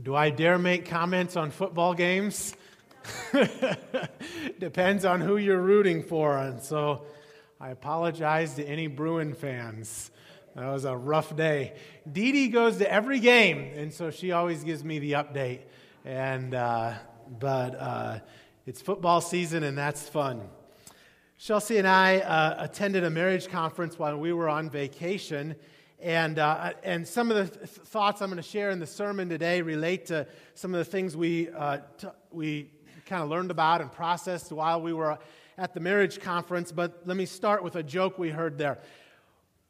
Do I dare make comments on football games? Depends on who you're rooting for. And so I apologize to any Bruin fans. That was a rough day. Dee Dee goes to every game, and so she always gives me the update. And, uh, but uh, it's football season, and that's fun. Chelsea and I uh, attended a marriage conference while we were on vacation. And, uh, and some of the th- thoughts I'm going to share in the sermon today relate to some of the things we, uh, t- we kind of learned about and processed while we were at the marriage conference. But let me start with a joke we heard there.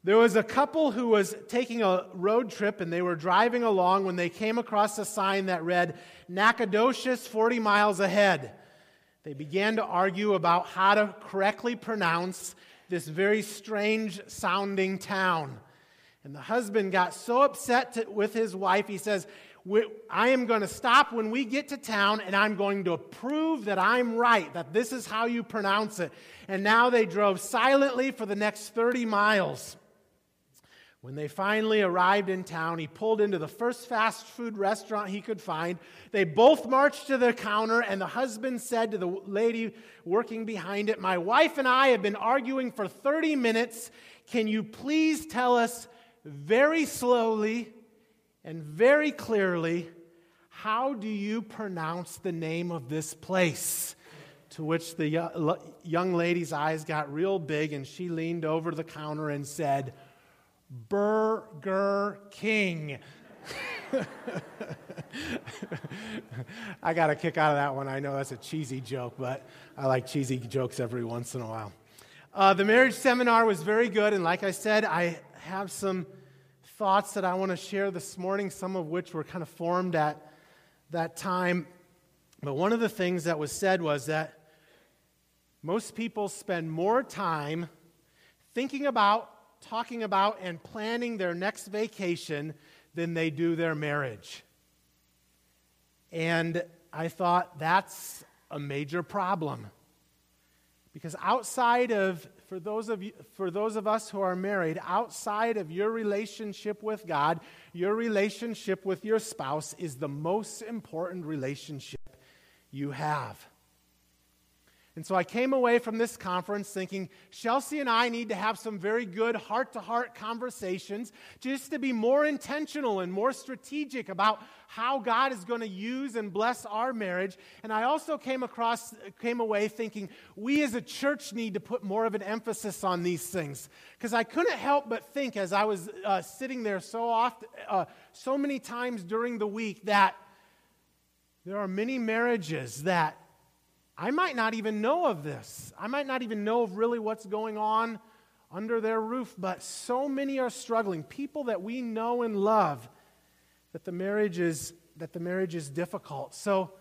There was a couple who was taking a road trip and they were driving along when they came across a sign that read, Nacogdoches 40 miles ahead. They began to argue about how to correctly pronounce this very strange sounding town. And the husband got so upset to, with his wife, he says, I am going to stop when we get to town and I'm going to prove that I'm right, that this is how you pronounce it. And now they drove silently for the next 30 miles. When they finally arrived in town, he pulled into the first fast food restaurant he could find. They both marched to the counter, and the husband said to the lady working behind it, My wife and I have been arguing for 30 minutes. Can you please tell us very slowly and very clearly, how do you pronounce the name of this place? To which the young lady's eyes got real big and she leaned over the counter and said, Burger King. I got a kick out of that one. I know that's a cheesy joke, but I like cheesy jokes every once in a while. Uh, the marriage seminar was very good, and like I said, I have some thoughts that I want to share this morning, some of which were kind of formed at that time. But one of the things that was said was that most people spend more time thinking about, talking about, and planning their next vacation than they do their marriage. And I thought that's a major problem. Because outside of for those of you, for those of us who are married, outside of your relationship with God, your relationship with your spouse is the most important relationship you have. And so I came away from this conference thinking Chelsea and I need to have some very good heart to heart conversations just to be more intentional and more strategic about how God is going to use and bless our marriage. And I also came across, came away thinking we as a church need to put more of an emphasis on these things. Because I couldn't help but think as I was uh, sitting there so often, uh, so many times during the week that there are many marriages that I might not even know of this. I might not even know of really what's going on under their roof, but so many are struggling. People that we know and love, that the marriage is, that the marriage is difficult. So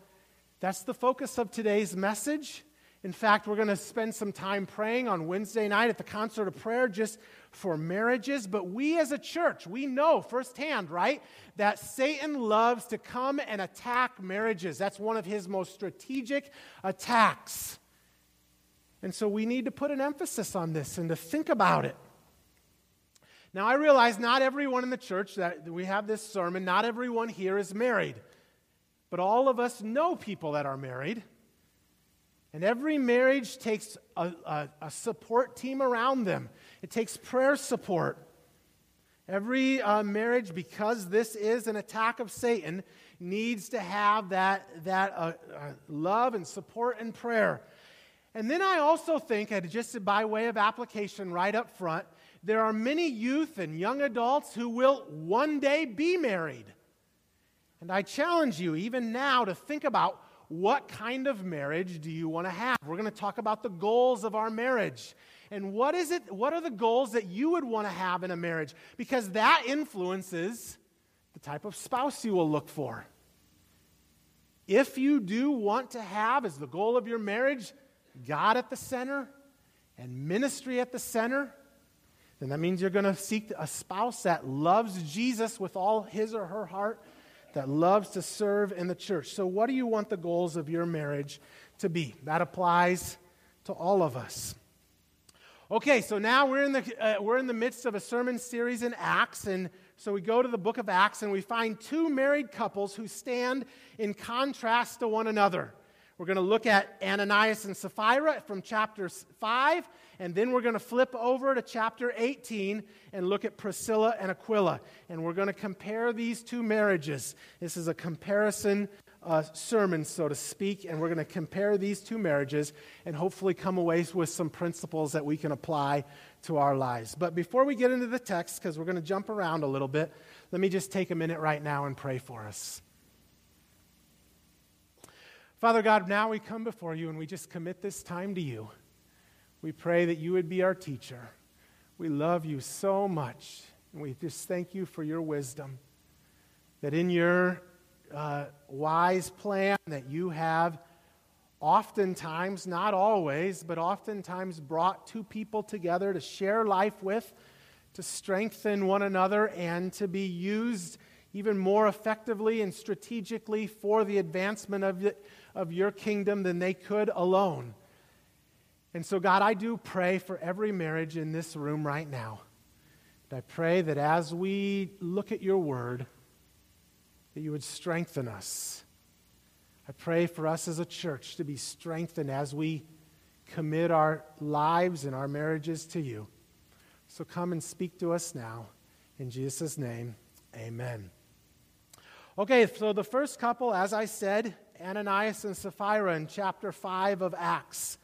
that's the focus of today's message. In fact, we're going to spend some time praying on Wednesday night at the concert of prayer just for marriages. But we as a church, we know firsthand, right, that Satan loves to come and attack marriages. That's one of his most strategic attacks. And so we need to put an emphasis on this and to think about it. Now, I realize not everyone in the church that we have this sermon, not everyone here is married. But all of us know people that are married. And every marriage takes a, a, a, support team around them, it takes prayer support. Every uh, marriage, because this is an attack of Satan, needs to have that, that uh, uh, love and support and prayer. And then I also think, just by way of application right up front, there are many youth and young adults who will one day be married. And I challenge you, even now, to think about what kind of marriage do you want to have? We're going to talk about the goals of our marriage. And what is it what are the goals that you would want to have in a marriage? Because that influences the type of spouse you will look for. If you do want to have as the goal of your marriage God at the center and ministry at the center, then that means you're going to seek a spouse that loves Jesus with all his or her heart that loves to serve in the church. So, what do you want the goals of your marriage to be? That applies to all of us. Okay, so now we're in the, uh, we're in the midst of a sermon series in Acts, and So we go to the book of Acts and we find two married couples who stand in contrast to one another. We're going to look at Ananias and Sapphira from chapter 5, and then we're going to flip over to chapter 18 and look at Priscilla and Aquila. And we're going to compare these two marriages. This is a comparison uh, sermon, so to speak, and we're going to compare these two marriages and hopefully come away with some principles that we can apply to our lives. But before we get into the text, because we're going to jump around a little bit, let me just take a minute right now and pray for us. Father God, now we come before you and we just commit this time to you. We pray that you would be our teacher. We love you so much. And we just thank you for your wisdom. That in your uh, wise plan that you have oftentimes, not always, but oftentimes brought two people together to share life with, to strengthen one another, and to be used even more effectively and strategically for the advancement of, the, of your kingdom than they could alone. And so, God, I do pray for every marriage in this room right now. And I pray that as we look at your word, that you would strengthen us. I pray for us as a church to be strengthened as we commit our lives and our marriages to you. So come and speak to us now. In Jesus' name, amen. Okay, so the first couple, as I said, Ananias and Sapphira in chapter 5 of Acts,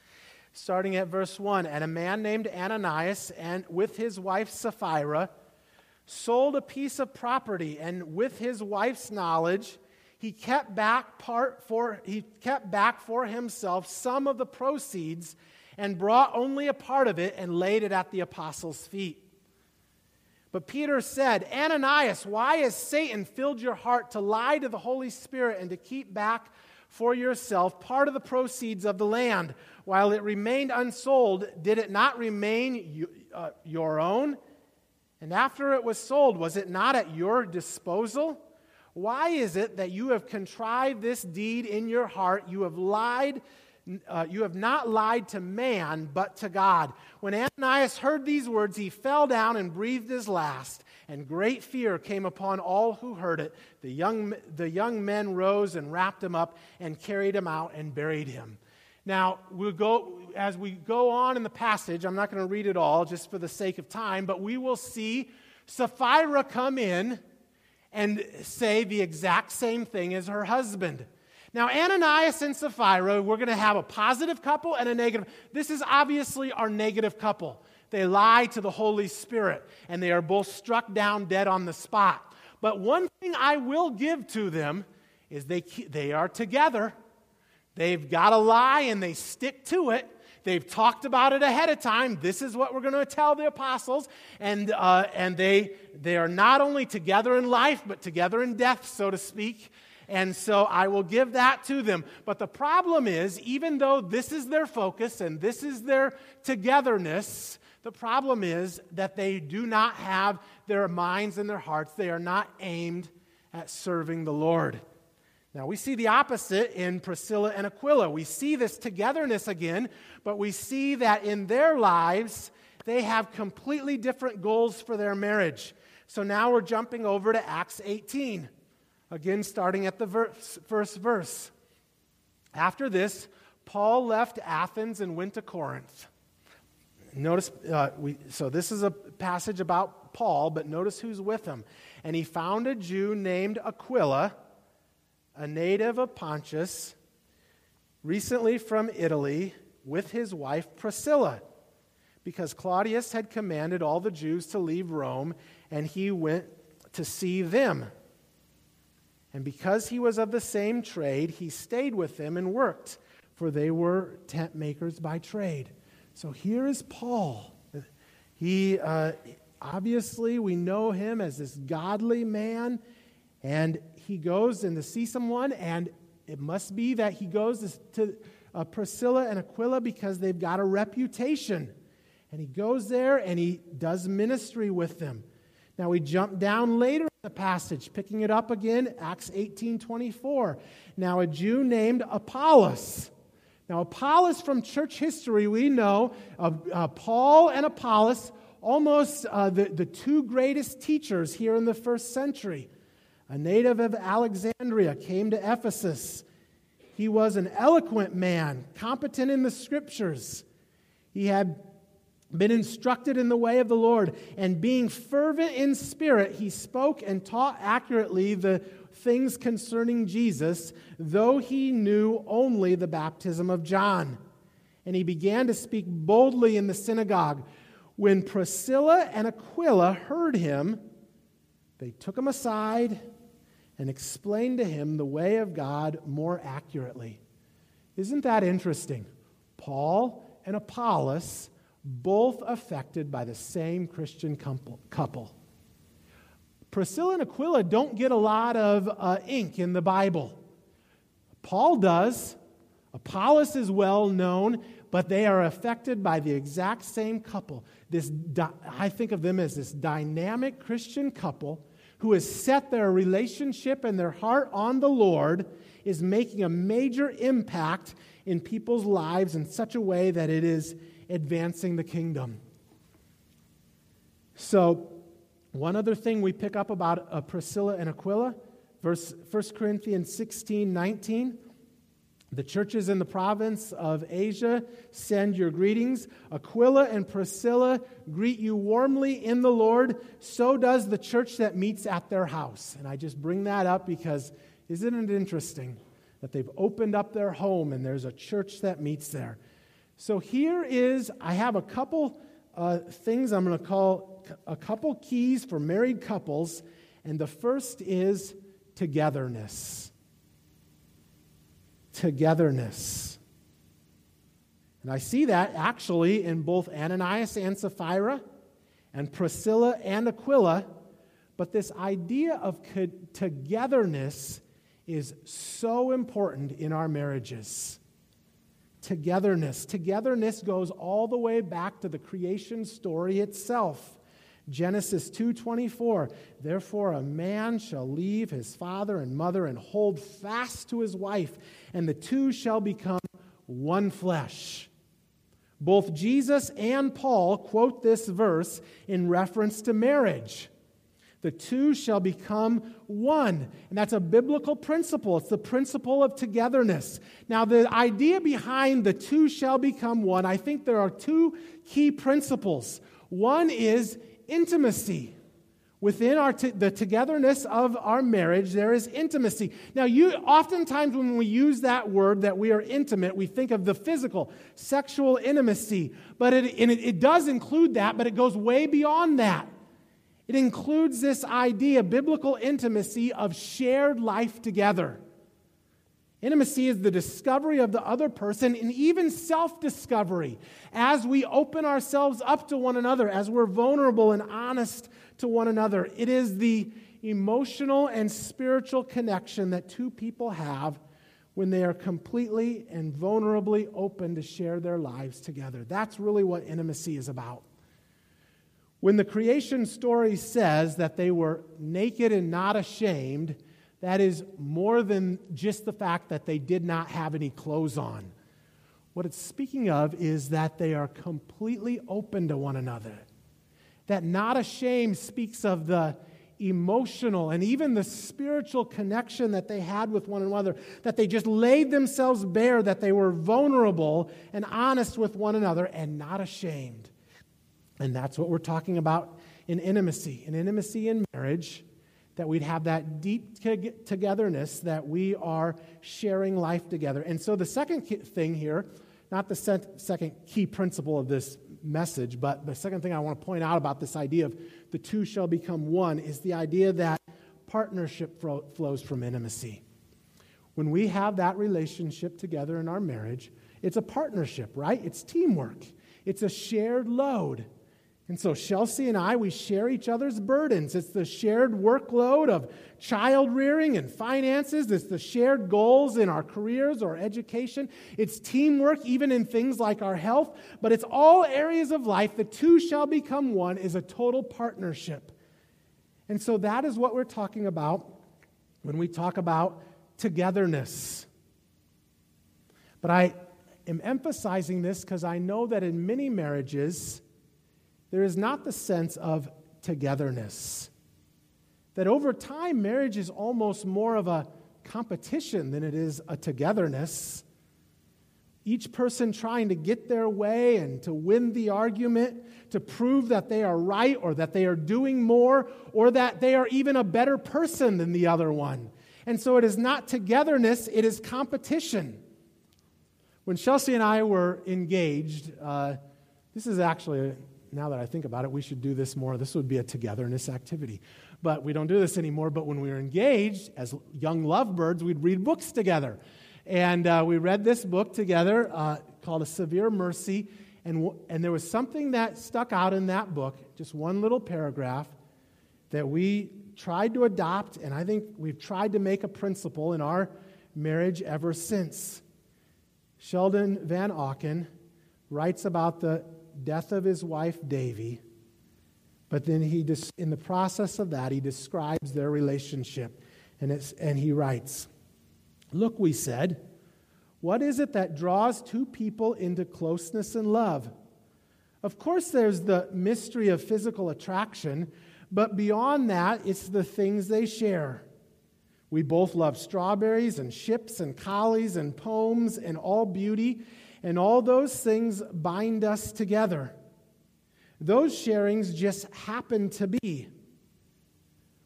starting at verse 1. And a man named Ananias, and with his wife Sapphira, sold a piece of property, and with his wife's knowledge, he kept back part for he kept back for himself some of the proceeds and brought only a part of it and laid it at the apostles' feet. But Peter said, Ananias, why has Satan filled your heart to lie to the Holy Spirit and to keep back for yourself part of the proceeds of the land? While it remained unsold, did it not remain uh, your own? And after it was sold, was it not at your disposal? Why is it that you have contrived this deed in your heart? You have lied uh, you have not lied to man, but to God. When Ananias heard these words, he fell down and breathed his last, and great fear came upon all who heard it. The young, the young men rose and wrapped him up and carried him out and buried him. Now, we'll go, as we go on in the passage, I'm not going to read it all just for the sake of time, but we will see Sapphira come in and say the exact same thing as her husband. Now, Ananias and Sapphira, we're going to have a positive couple and a negative. This is obviously our negative couple. They lie to the Holy Spirit, and they are both struck down dead on the spot. But one thing I will give to them is they, they are together. They've got a lie and they stick to it. They've talked about it ahead of time. This is what we're going to tell the apostles. And, uh, and they, they are not only together in life, but together in death, so to speak. And so I will give that to them. But the problem is, even though this is their focus and this is their togetherness, the problem is that they do not have their minds and their hearts, they are not aimed at serving the Lord. Now, we see the opposite in Priscilla and Aquila. We see this togetherness again, but we see that in their lives, they have completely different goals for their marriage. So now we're jumping over to Acts 18. Again, starting at the verse, first verse. After this, Paul left Athens and went to Corinth. Notice, uh, we, so this is a passage about Paul, but notice who's with him. And he found a Jew named Aquila, a native of Pontus, recently from Italy, with his wife Priscilla, because Claudius had commanded all the Jews to leave Rome, and he went to see them. And because he was of the same trade, he stayed with them and worked, for they were tent makers by trade. So here is Paul. He uh, obviously, we know him as this godly man, and he goes and to see someone, and it must be that he goes to uh, Priscilla and Aquila because they've got a reputation. And he goes there and he does ministry with them. Now we jump down later in the passage, picking it up again, Acts 18 24. Now a Jew named Apollos. Now, Apollos from church history, we know uh, uh, Paul and Apollos almost uh, the, the two greatest teachers here in the first century. A native of Alexandria came to Ephesus. He was an eloquent man, competent in the scriptures. He had been instructed in the way of the Lord, and being fervent in spirit, he spoke and taught accurately the things concerning Jesus, though he knew only the baptism of John. And he began to speak boldly in the synagogue. When Priscilla and Aquila heard him, they took him aside and explain to him the way of God more accurately. Isn't that interesting? Paul and Apollos, both affected by the same Christian couple. Priscilla and Aquila don't get a lot of uh, ink in the Bible. Paul does. Apollos is well known, but they are affected by the exact same couple. This, I think of them as this dynamic Christian couple who has set their relationship and their heart on the Lord is making a major impact in people's lives in such a way that it is advancing the kingdom. So, one other thing we pick up about uh, Priscilla and Aquila, verse 1 Corinthians 16 19. The churches in the province of Asia send your greetings. Aquila and Priscilla greet you warmly in the Lord. So does the church that meets at their house. And I just bring that up because isn't it interesting that they've opened up their home and there's a church that meets there? So here is, I have a couple uh, things I'm going to call a couple keys for married couples. And the first is togetherness togetherness. And I see that actually in both Ananias and Sapphira and Priscilla and Aquila. But this idea of togetherness is so important in our marriages. Togetherness. Togetherness goes all the way back to the creation story itself. Genesis 2:24 Therefore a man shall leave his father and mother and hold fast to his wife and the two shall become one flesh. Both Jesus and Paul quote this verse in reference to marriage. The two shall become one. And that's a biblical principle. It's the principle of togetherness. Now, the idea behind the two shall become one, I think there are two key principles. One is intimacy. Within our t- the togetherness of our marriage, there is intimacy. Now, you oftentimes when we use that word that we are intimate, we think of the physical, sexual intimacy. But it, it, it does include that, but it goes way beyond that. It includes this idea, biblical intimacy, of shared life together. Intimacy is the discovery of the other person and even self discovery as we open ourselves up to one another, as we're vulnerable and honest to one another. It is the emotional and spiritual connection that two people have when they are completely and vulnerably open to share their lives together. That's really what intimacy is about. When the creation story says that they were naked and not ashamed, that is more than just the fact that they did not have any clothes on. What it's speaking of is that they are completely open to one another. That not ashamed speaks of the emotional and even the spiritual connection that they had with one another, that they just laid themselves bare, that they were vulnerable and honest with one another and not ashamed. And that's what we're talking about in intimacy. In intimacy in marriage, that we'd have that deep togetherness, that we are sharing life together. And so, the second thing here, not the second key principle of this message, but the second thing I want to point out about this idea of the two shall become one is the idea that partnership flows from intimacy. When we have that relationship together in our marriage, it's a partnership, right? It's teamwork, it's a shared load. And so, Chelsea and I, we share each other's burdens. It's the shared workload of child rearing and finances. It's the shared goals in our careers or education. It's teamwork, even in things like our health. But it's all areas of life. The two shall become one is a total partnership. And so, that is what we're talking about when we talk about togetherness. But I am emphasizing this because I know that in many marriages, there is not the sense of togetherness. That over time, marriage is almost more of a competition than it is a togetherness. Each person trying to get their way and to win the argument, to prove that they are right or that they are doing more or that they are even a better person than the other one. And so it is not togetherness, it is competition. When Chelsea and I were engaged, uh, this is actually, now that I think about it, we should do this more. This would be a togetherness activity. But we don't do this anymore. But when we were engaged, as young lovebirds, we'd read books together. And uh, we read this book together uh, called A Severe Mercy. And, w- and there was something that stuck out in that book, just one little paragraph, that we tried to adopt, and I think we've tried to make a principle in our marriage ever since. Sheldon Vanauken writes about the death of his wife, Davy, but then he, in the process of that, he describes their relationship. And, it's, and he writes, Look, we said, what is it that draws two people into closeness and love? Of course, there's the mystery of physical attraction, but beyond that, it's the things they share. We both love strawberries and ships and collies and poems and all beauty, and all those things bind us together. Those sharings just happen to be.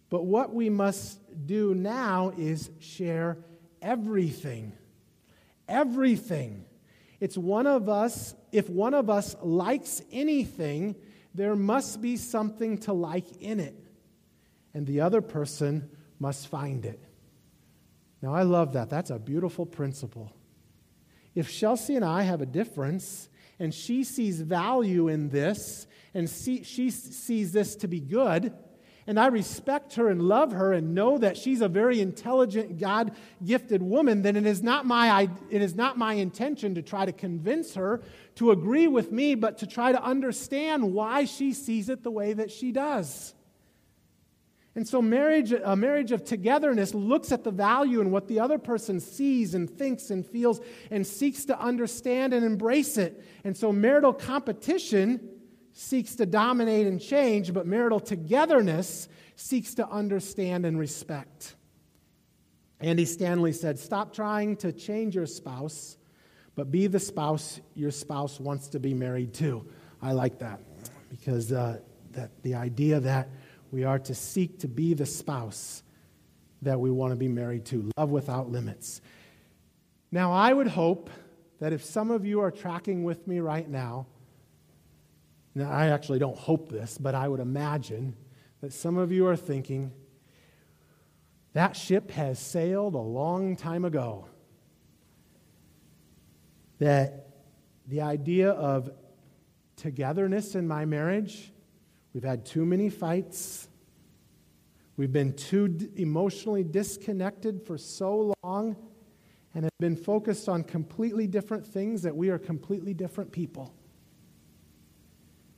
But what we must do now is share everything. Everything. It's one of us, if one of us likes anything, there must be something to like in it, and the other person must find it. Now, I love that. That's a beautiful principle. If Chelsea and I have a difference, and she sees value in this, and see, she sees this to be good, and I respect her and love her and know that she's a very intelligent, God gifted woman, then it is, not my, it is not my intention to try to convince her to agree with me, but to try to understand why she sees it the way that she does. And so, marriage, a marriage of togetherness looks at the value in what the other person sees and thinks and feels and seeks to understand and embrace it. And so, marital competition seeks to dominate and change, but marital togetherness seeks to understand and respect. Andy Stanley said, Stop trying to change your spouse, but be the spouse your spouse wants to be married to. I like that because uh, that the idea that we are to seek to be the spouse that we want to be married to, love without limits. Now, I would hope that if some of you are tracking with me right now, now, I actually don't hope this, but I would imagine that some of you are thinking, that ship has sailed a long time ago. That the idea of togetherness in my marriage, we've had too many fights. We've been too emotionally disconnected for so long and have been focused on completely different things that we are completely different people.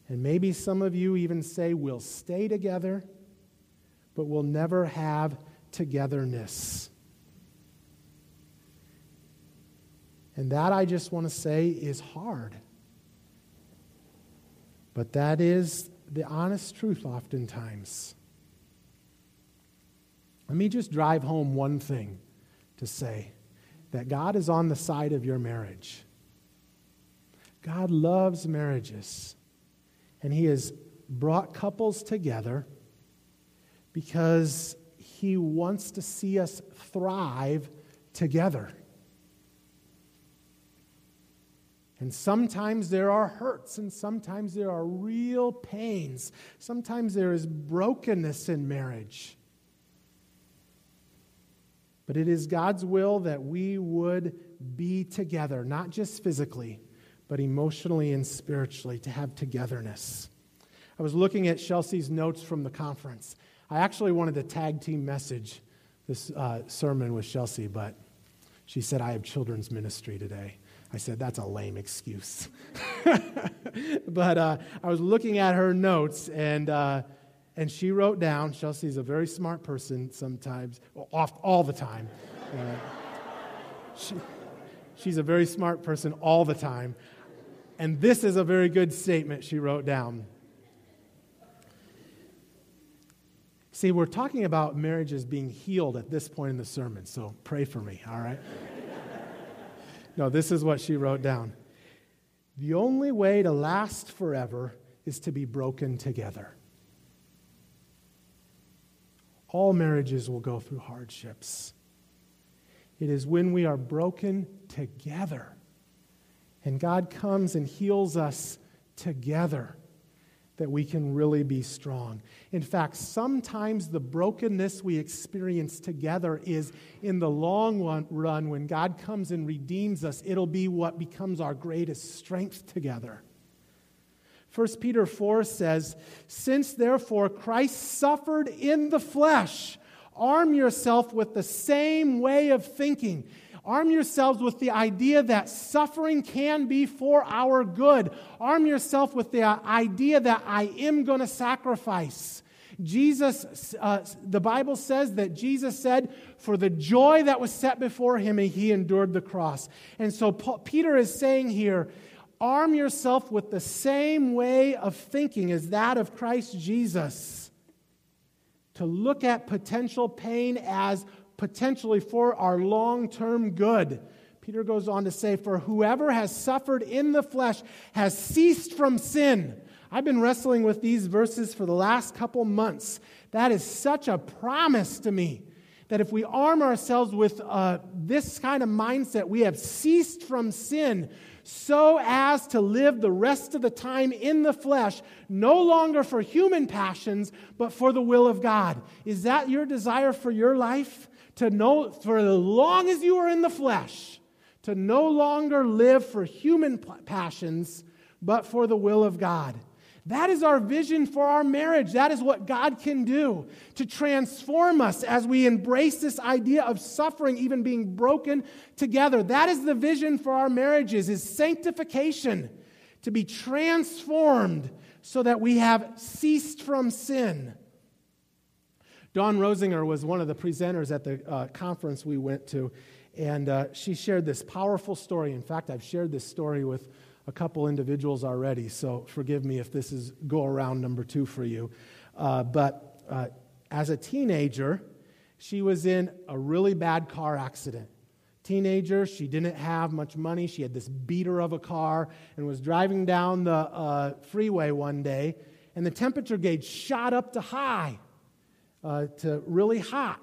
And maybe some of you even say, we'll stay together, but we'll never have togetherness. And that, I just want to say, is hard. But that is the honest truth oftentimes. Let me just drive home one thing to say that God is on the side of your marriage. God loves marriages and he has brought couples together because he wants to see us thrive together. And sometimes there are hurts, and sometimes there are real pains. Sometimes there is brokenness in marriage. But it is God's will that we would be together, not just physically but emotionally and spiritually, to have togetherness. I was looking at Chelsea's notes from the conference. I actually wanted to tag team message this uh, sermon with Chelsea, but she said, I have children's ministry today. I said, that's a lame excuse. but uh, I was looking at her notes, and, uh, and she wrote down Chelsea's a very smart person sometimes, off, all the time. Uh, she, she's a very smart person all the time. And this is a very good statement she wrote down. See, we're talking about marriages being healed at this point in the sermon, so pray for me, all right? No, this is what she wrote down. The only way to last forever is to be broken together. All marriages will go through hardships. It is when we are broken together and God comes and heals us together that we can really be strong. In fact, sometimes the brokenness we experience together is in the long run when God comes and redeems us, it'll be what becomes our greatest strength together. 1 Peter 4 says, Since therefore Christ suffered in the flesh, arm yourself with the same way of thinking. Arm yourselves with the idea that suffering can be for our good. Arm yourself with the idea that I am going to sacrifice. Jesus, uh, the Bible says that Jesus said, for the joy that was set before him, he endured the cross. And so Paul, Peter is saying here, arm yourself with the same way of thinking as that of Christ Jesus. To look at potential pain as potentially for our long term good. Peter goes on to say, For whoever has suffered in the flesh has ceased from sin. I've been wrestling with these verses for the last couple months. That is such a promise to me that if we arm ourselves with uh, this kind of mindset, we have ceased from sin so as to live the rest of the time in the flesh, no longer for human passions, but for the will of God. Is that your desire for your life? To know, for as long as you are in the flesh, to no longer live for human passions, but for the will of God. That is our vision for our marriage. That is what God can do to transform us as we embrace this idea of suffering, even being broken together. That is the vision for our marriages is sanctification, to be transformed so that we have ceased from sin. Dawn Rosinger was one of the presenters at the uh, conference we went to, and uh, she shared this powerful story. In fact, I've shared this story with a couple individuals already, so forgive me if this is go around number two for you. Uh, but uh, as a teenager, she was in a really bad car accident. Teenager, she didn't have much money. She had this beater of a car and was driving down the uh, freeway one day, and the temperature gauge shot up to high, uh, to really hot.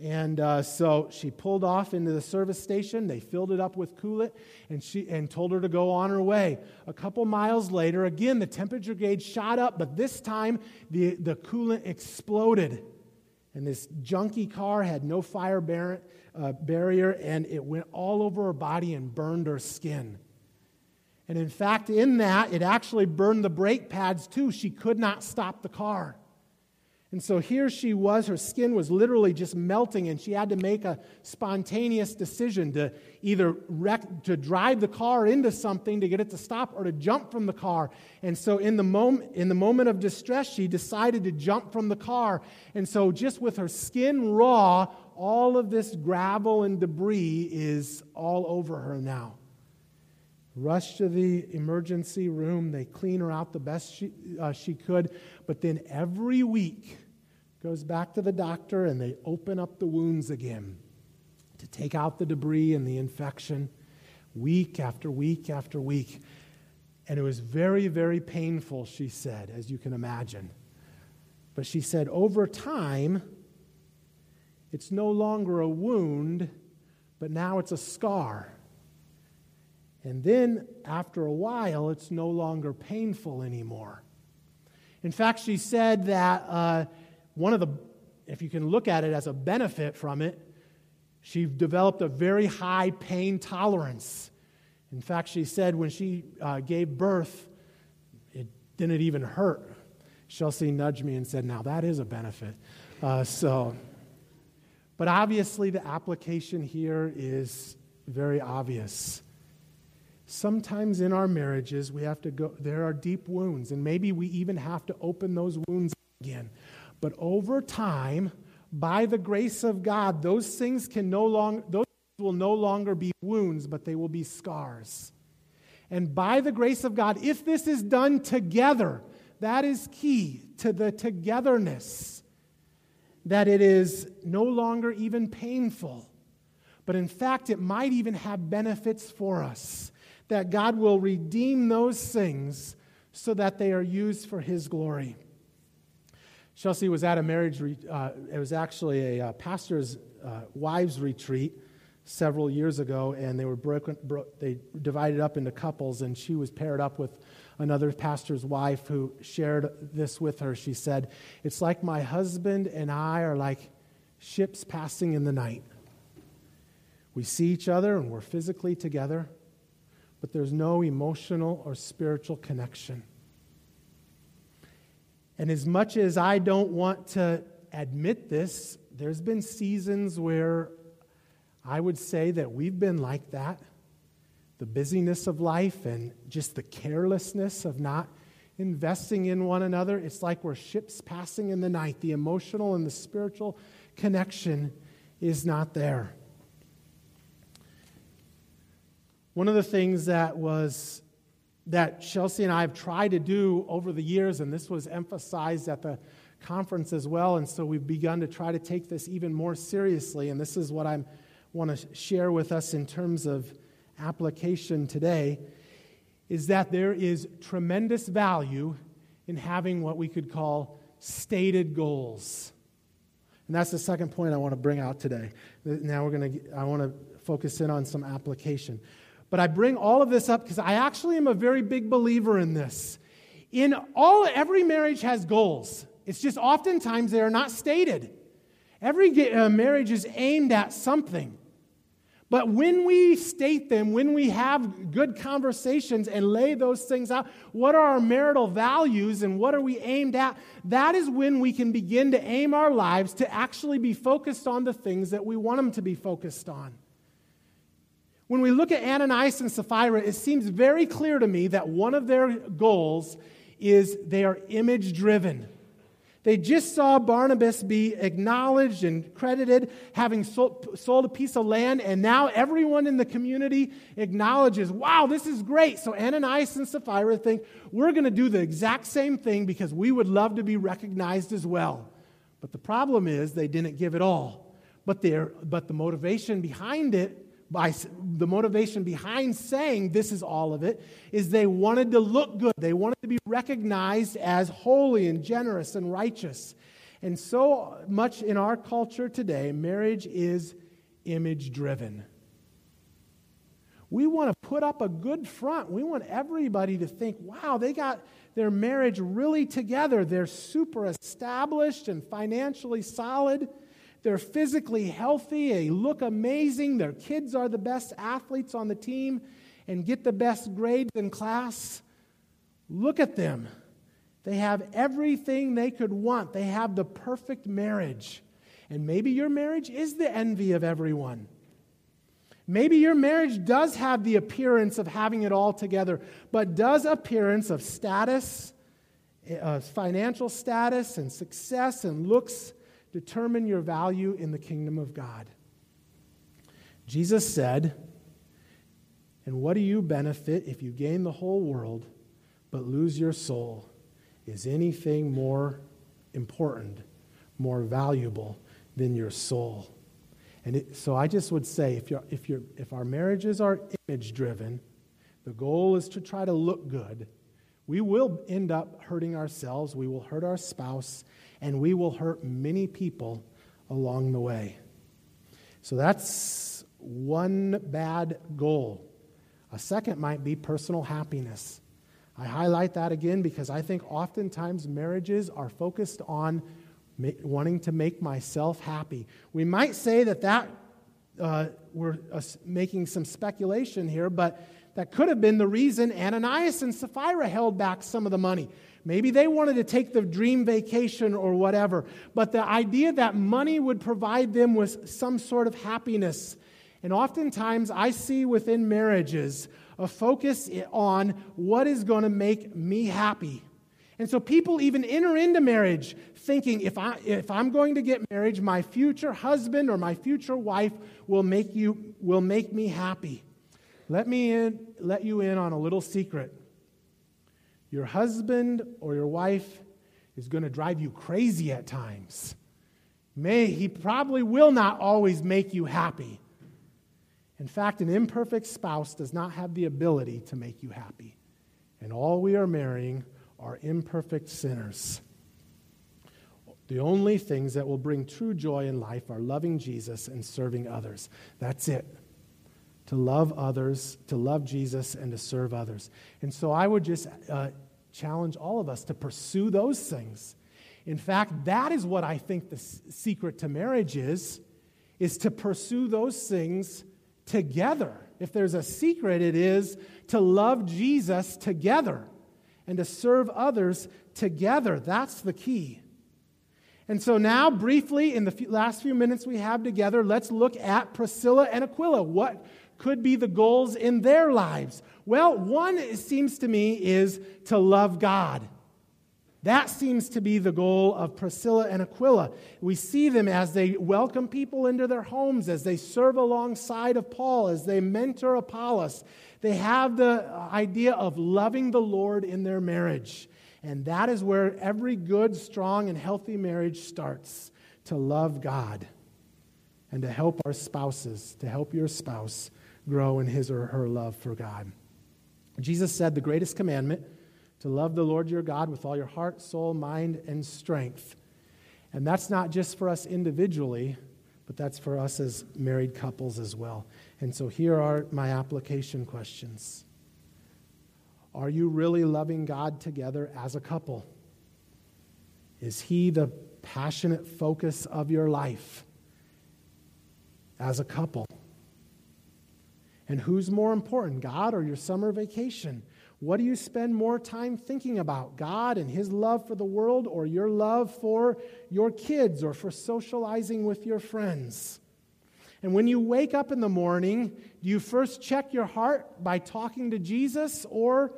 And uh, so she pulled off into the service station. They filled it up with coolant and, she, and told her to go on her way. A couple miles later, again, the temperature gauge shot up, but this time the, the coolant exploded. And this junky car had no fire bar- uh, barrier, and it went all over her body and burned her skin. And in fact, in that, it actually burned the brake pads too. She could not stop the car. And so here she was, her skin was literally just melting, and she had to make a spontaneous decision to either wreck, to drive the car into something to get it to stop or to jump from the car. And so in the, moment, in the moment of distress, she decided to jump from the car. And so just with her skin raw, all of this gravel and debris is all over her now. Rush to the emergency room. They clean her out the best she, uh, she could. But then every week goes back to the doctor and they open up the wounds again to take out the debris and the infection week after week after week. And it was very, very painful, she said, as you can imagine. But she said, over time, it's no longer a wound, but now it's a scar. And then, after a while, it's no longer painful anymore. In fact, she said that uh, one of the, if you can look at it as a benefit from it, she developed a very high pain tolerance. In fact, she said when she uh, gave birth, it didn't even hurt. Chelsea nudged me and said, Now that is a benefit. Uh, so, but obviously, the application here is very obvious. Sometimes in our marriages, we have to go, there are deep wounds, and maybe we even have to open those wounds again. But over time, by the grace of God, those things can no longer, those will no longer be wounds, but they will be scars. And by the grace of God, if this is done together, that is key to the togetherness. that it is no longer even painful, but in fact, it might even have benefits for us. That God will redeem those things so that they are used for His glory. Chelsea was at a marriage, uh, it was actually a uh, pastor's uh, wives retreat several years ago, and they were broken, bro- they divided up into couples, and she was paired up with another pastor's wife who shared this with her. She said, It's like my husband and I are like ships passing in the night. We see each other and we're physically together, but there's no emotional or spiritual connection. And as much as I don't want to admit this, there's been seasons where I would say that we've been like that the busyness of life and just the carelessness of not investing in one another. It's like we're ships passing in the night. The emotional and the spiritual connection is not there. One of the things that was that Chelsea and I have tried to do over the years, and this was emphasized at the conference as well, and so we've begun to try to take this even more seriously, and this is what I want to share with us in terms of application today is that there is tremendous value in having what we could call stated goals. And that's the second point I want to bring out today. Now we're going to I want to focus in on some application. But I bring all of this up because I actually am a very big believer in this. In all every marriage has goals. It's just oftentimes they are not stated. Every uh, marriage is aimed at something. But when we state them, when we have good conversations and lay those things out, what are our marital values and what are we aimed at? That is when we can begin to aim our lives to actually be focused on the things that we want them to be focused on. When we look at Ananias and Sapphira, it seems very clear to me that one of their goals is they are image driven. They just saw Barnabas be acknowledged and credited, having sold, sold, a piece of land, and now everyone in the community acknowledges, wow, this is great. So Ananias and Sapphira think, we're going to do the exact same thing because we would love to be recognized as well. But the problem is they didn't give it all. But, but the motivation behind it by the motivation behind saying this is all of it is they wanted to look good. They wanted to be recognized as holy and generous and righteous. And so much in our culture today, marriage is image driven. We want to put up a good front. We want everybody to think, wow, they got their marriage really together. They're super established and financially solid. They're physically healthy, they look amazing, their kids are the best athletes on the team and get the best grades in class. Look at them. They have everything they could want. They have the perfect marriage. And maybe your marriage is the envy of everyone. Maybe your marriage does have the appearance of having it all together, but does appearance of status, uh, financial status, and success and looks determine your value in the kingdom of God. Jesus said, And what do you benefit if you gain the whole world but lose your soul? Is anything more important, more valuable than your soul? And it, so I just would say if, you're, if, you're, if our marriages are image driven, the goal is to try to look good, we will end up hurting ourselves, we will hurt our spouse, and we will hurt many people along the way. So that's one bad goal. A second might be personal happiness. I highlight that again because I think oftentimes marriages are focused on ma- wanting to make myself happy. We might say that that uh, we're uh, making some speculation here, but that could have been the reason Ananias and Sapphira held back some of the money. Maybe they wanted to take the dream vacation or whatever, but the idea that money would provide them with some sort of happiness. And oftentimes I see within marriages a focus on what is going to make me happy. And so people even enter into marriage thinking if, I, if I'm going to get married, my future husband or my future wife will make, you, will make me happy. Let me in, let you in on a little secret. Your husband or your wife is going to drive you crazy at times. May, he probably will not always make you happy. In fact, an imperfect spouse does not have the ability to make you happy. And all we are marrying are imperfect sinners. The only things that will bring true joy in life are loving Jesus and serving others. That's it. To love others, to love Jesus, and to serve others. And so I would just uh, challenge all of us to pursue those things. In fact, that is what I think the secret to marriage is, is to pursue those things together. If there's a secret, it is to love Jesus together and to serve others together. That's the key. And so, now, briefly, in the last few minutes we have together, let's look at Priscilla and Aquila. What could be the goals in their lives? Well, one, it seems to me, is to love God. That seems to be the goal of Priscilla and Aquila. We see them as they welcome people into their homes, as they serve alongside of Paul, as they mentor Apollos. They have the idea of loving the Lord in their marriage. And that is where every good, strong, and healthy marriage starts to love God and to help our spouses, to help your spouse grow in his or her love for God. Jesus said the greatest commandment to love the Lord your God with all your heart, soul, mind, and strength. And that's not just for us individually, but that's for us as married couples as well. And so here are my application questions Are you really loving God together as a couple? Is He the passionate focus of your life as a couple? And who's more important, God or your summer vacation? What do you spend more time thinking about? God and His love for the world, or your love for your kids, or for socializing with your friends? And when you wake up in the morning, do you first check your heart by talking to Jesus, or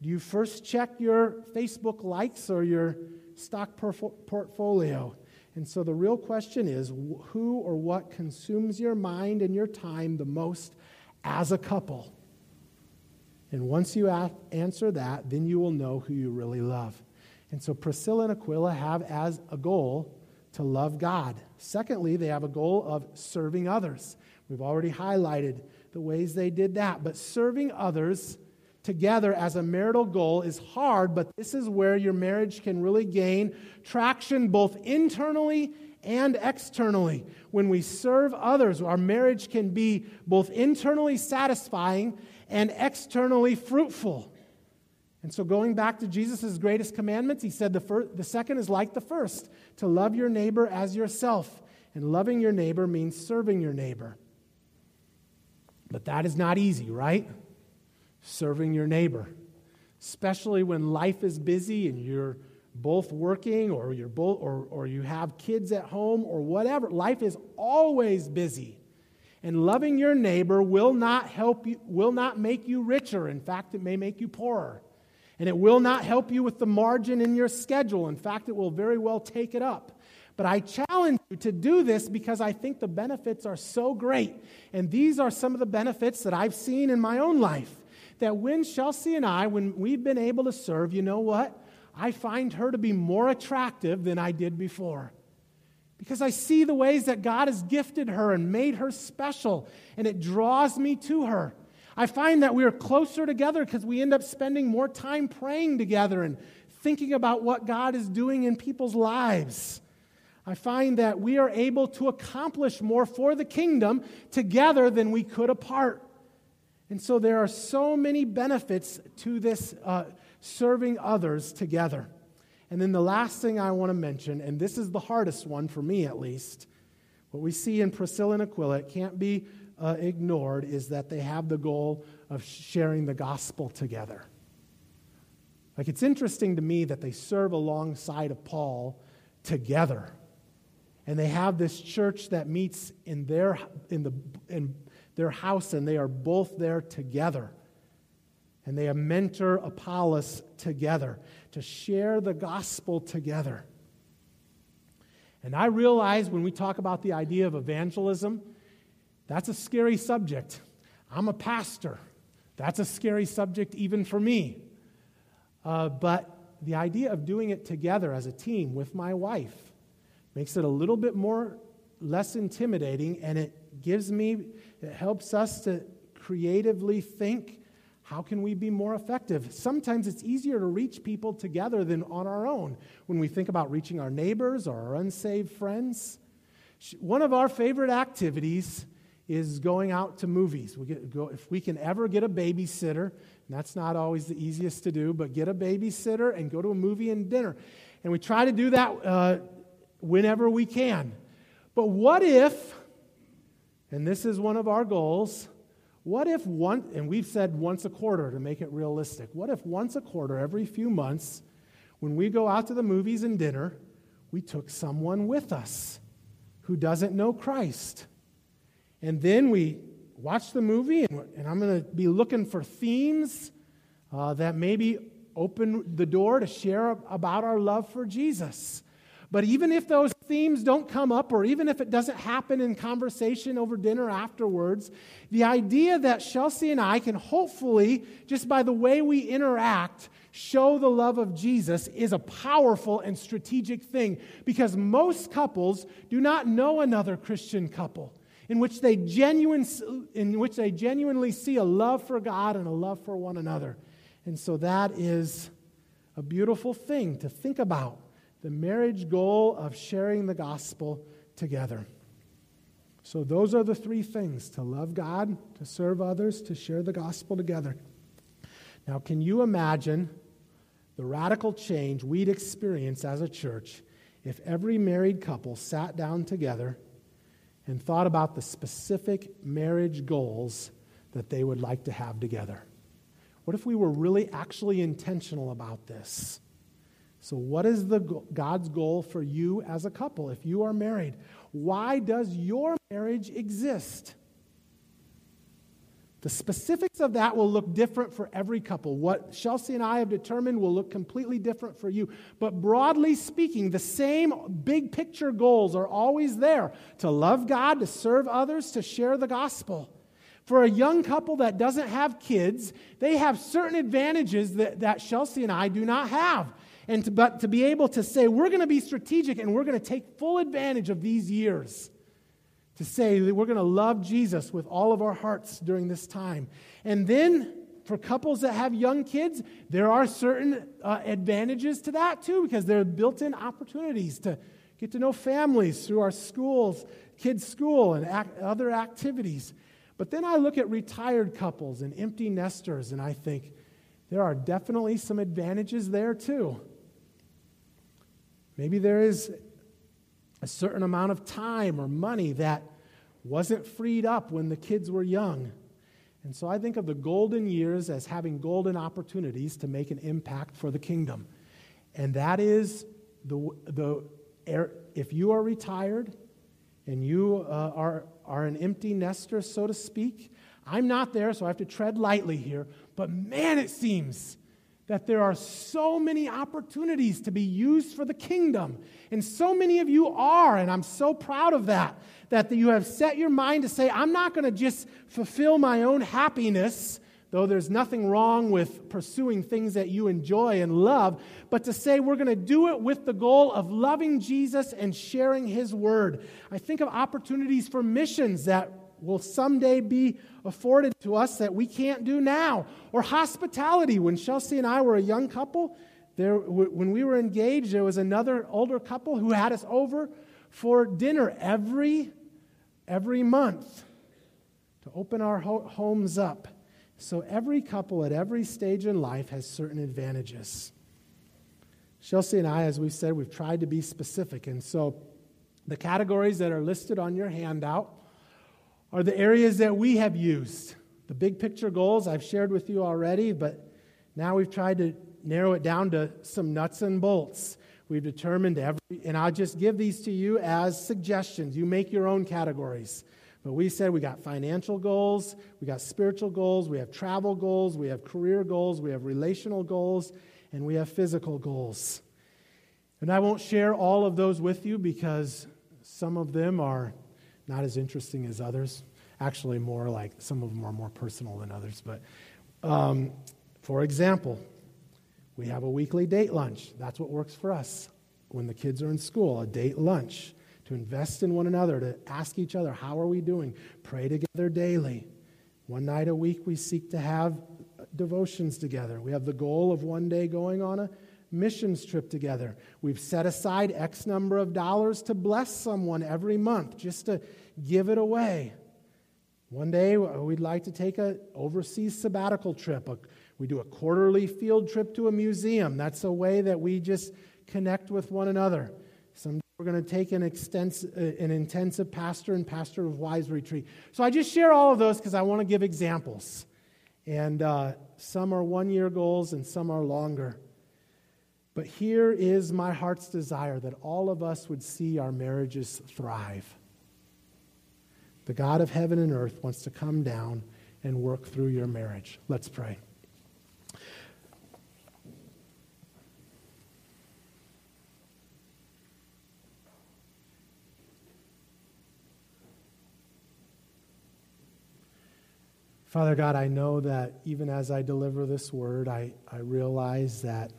do you first check your Facebook likes or your stock portfolio? And so the real question is who or what consumes your mind and your time the most as a couple? And once you answer that, then you will know who you really love. And so Priscilla and Aquila have as a goal to love God. Secondly, they have a goal of serving others. We've already highlighted the ways they did that. But serving others together as a marital goal is hard, but this is where your marriage can really gain traction both internally and externally. When we serve others, our marriage can be both internally satisfying and externally fruitful. And so, going back to Jesus' greatest commandments, he said the, first, the second is like the first to love your neighbor as yourself. And loving your neighbor means serving your neighbor. But that is not easy, right? Serving your neighbor. Especially when life is busy and you're both working or you're both or, or you have kids at home or whatever. Life is always busy. And loving your neighbor will not help you, will not make you richer. In fact, it may make you poorer. And it will not help you with the margin in your schedule. In fact, it will very well take it up. But I challenge you to do this because I think the benefits are so great. And these are some of the benefits that I've seen in my own life. That when Chelsea and I, when we've been able to serve, you know what? I find her to be more attractive than I did before because I see the ways that God has gifted her and made her special, and it draws me to her. I find that we are closer together because we end up spending more time praying together and thinking about what God is doing in people's lives. I find that we are able to accomplish more for the kingdom together than we could apart. And so there are so many benefits to this uh, serving others together. And then the last thing I want to mention, and this is the hardest one for me at least, what we see in Priscilla and Aquila, it can't be uh, ignored, is that they have the goal of sharing the gospel together. Like it's interesting to me that they serve alongside of Paul together. And they have this church that meets in their, in the, in their house, and they are both there together. And they mentor Apollos together to share the gospel together. And I realize when we talk about the idea of evangelism, that's a scary subject. I'm a pastor. That's a scary subject even for me. Uh, but the idea of doing it together as a team with my wife, makes it a little bit more less intimidating, and it gives me, it helps us to creatively think how can we be more effective? Sometimes it's easier to reach people together than on our own when we think about reaching our neighbors or our unsaved friends. One of our favorite activities is going out to movies. We get, go, if we can ever get a babysitter, that's not always the easiest to do, but get a babysitter and go to a movie and dinner. And we try to do that uh, whenever we can. But what if, and this is one of our goals, what if one, and we've said once a quarter to make it realistic, what if once a quarter, every few months, when we go out to the movies and dinner, we took someone with us who doesn't know Christ? And then we watch the movie, and, and I'm going to be looking for themes uh, that maybe open the door to share about our love for Jesus. But even if those themes don't come up, or even if it doesn't happen in conversation over dinner afterwards, the idea that Chelsea and I can hopefully, just by the way we interact, show the love of Jesus is a powerful and strategic thing because most couples do not know another Christian couple in which they, genuine, in which they genuinely see a love for God and a love for one another. And so that is a beautiful thing to think about the marriage goal of sharing the gospel together. So, those are the three things to love God, to serve others, to share the gospel together. Now, can you imagine the radical change we'd experience as a church if every married couple sat down together and thought about the specific marriage goals that they would like to have together? What if we were really actually intentional about this? So, what is the God's goal for you as a couple if you are married? Why does your marriage exist? The specifics of that will look different for every couple. What Chelsea and I have determined will look completely different for you. But broadly speaking, the same big picture goals are always there to love God, to serve others, to share the gospel. For a young couple that doesn't have kids, they have certain advantages that, that Chelsea and I do not have. And to, but to be able to say, we're going to be strategic and we're going to take full advantage of these years. To say that we're going to love Jesus with all of our hearts during this time. And then for couples that have young kids, there are certain uh, advantages to that too, because there are built in opportunities to get to know families through our schools, kids' school, and other activities. But then I look at retired couples and empty nesters, and I think there are definitely some advantages there too. Maybe there is a certain amount of time or money that wasn't freed up when the kids were young. And so I think of the golden years as having golden opportunities to make an impact for the kingdom. And that is the, the if you are retired and you uh, are, are an empty nester, so to speak, I'm not there, so I have to tread lightly here. But man, it seems that there are so many opportunities to be used for the kingdom. And so many of you are, and I'm so proud of that, that you have set your mind to say, I'm not going to just fulfill my own happiness, though there's nothing wrong with pursuing things that you enjoy and love, but to say we're going to do it with the goal of loving Jesus and sharing his word. I think of opportunities for missions that will someday be afforded to us that we can't do now. Or hospitality. When Chelsea and I were a young couple, there, when we were engaged, there was another older couple who had us over for dinner every, every month to open our ho- homes up. So every couple at every stage in life has certain advantages. Chelsea and I, as we said, we've tried to be specific. And so the categories that are listed on your handout are the areas that we have used. The big picture goals I've shared with you already, but now we've tried to narrow it down to some nuts and bolts. We've determined every, and I'll just give these to you as suggestions. You make your own categories. But we said we got financial goals, we got spiritual goals, we have travel goals, we have career goals, we have relational goals, and we have physical goals. And I won't share all of those with you because some of them are not as interesting as others. Actually, more like some of them are more personal than others. But um, for example, we have a weekly date lunch. That's what works for us. when the kids are in school, a date lunch, to invest in one another, to ask each other, How are we doing? Pray together daily. One night a week, we seek to have devotions together. We have the goal of one day going on a missions trip together. We've set aside X number of dollars to bless someone every month, just to give it away. One day we'd like to take an overseas sabbatical trip. We do a quarterly field trip to a museum. That's a way that we just connect with one another. Someday we're going to take an, extensive, uh, an intensive pastor and pastor of wise retreat. So I just share all of those because I want to give examples. And uh, some are one year goals and some are longer. But here is my heart's desire that all of us would see our marriages thrive. The God of heaven and earth wants to come down and work through your marriage. Let's pray. Father God, I know that even as I deliver this word, I, I realize that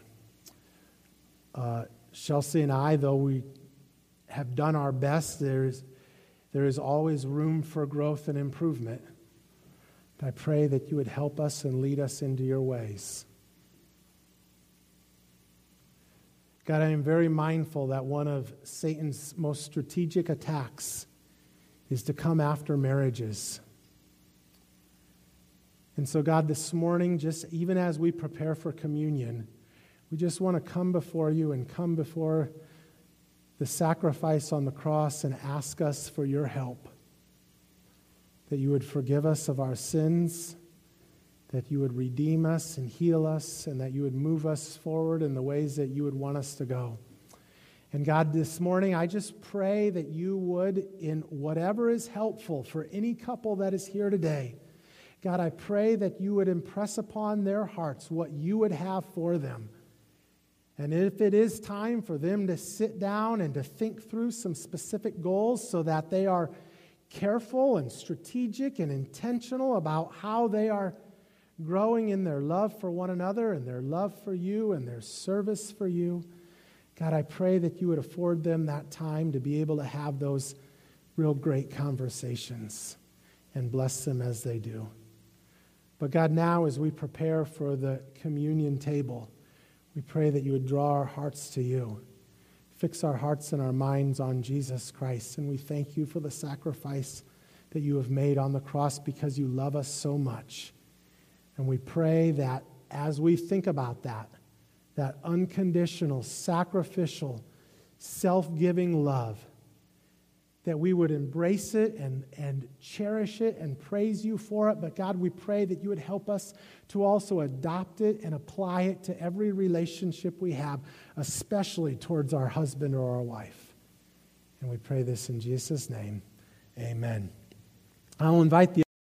uh, Chelsea and I, though we have done our best, there's, there is always room for growth and improvement. I pray that you would help us and lead us into your ways. God, I am very mindful that one of Satan's most strategic attacks is to come after marriages. And so, God, this morning, just even as we prepare for communion, we just want to come before you and come before the sacrifice on the cross and ask us for your help. That you would forgive us of our sins, that you would redeem us and heal us, and that you would move us forward in the ways that you would want us to go. And God, this morning, I just pray that you would, in whatever is helpful for any couple that is here today, God, I pray that you would impress upon their hearts what you would have for them. And if it is time for them to sit down and to think through some specific goals so that they are careful and strategic and intentional about how they are growing in their love for one another and their love for you and their service for you, God, I pray that you would afford them that time to be able to have those real great conversations and bless them as they do. But God, now as we prepare for the communion table, we pray that you would draw our hearts to you. Fix our hearts and our minds on Jesus Christ. And we thank you for the sacrifice that you have made on the cross because you love us so much. And we pray that as we think about that, that unconditional, sacrificial, self giving love, that we would embrace it and, and cherish it and praise you for it. But God, we pray that you would help us to also adopt it and apply it to every relationship we have, especially towards our husband or our wife. And we pray this in Jesus' name. Amen. I'll invite the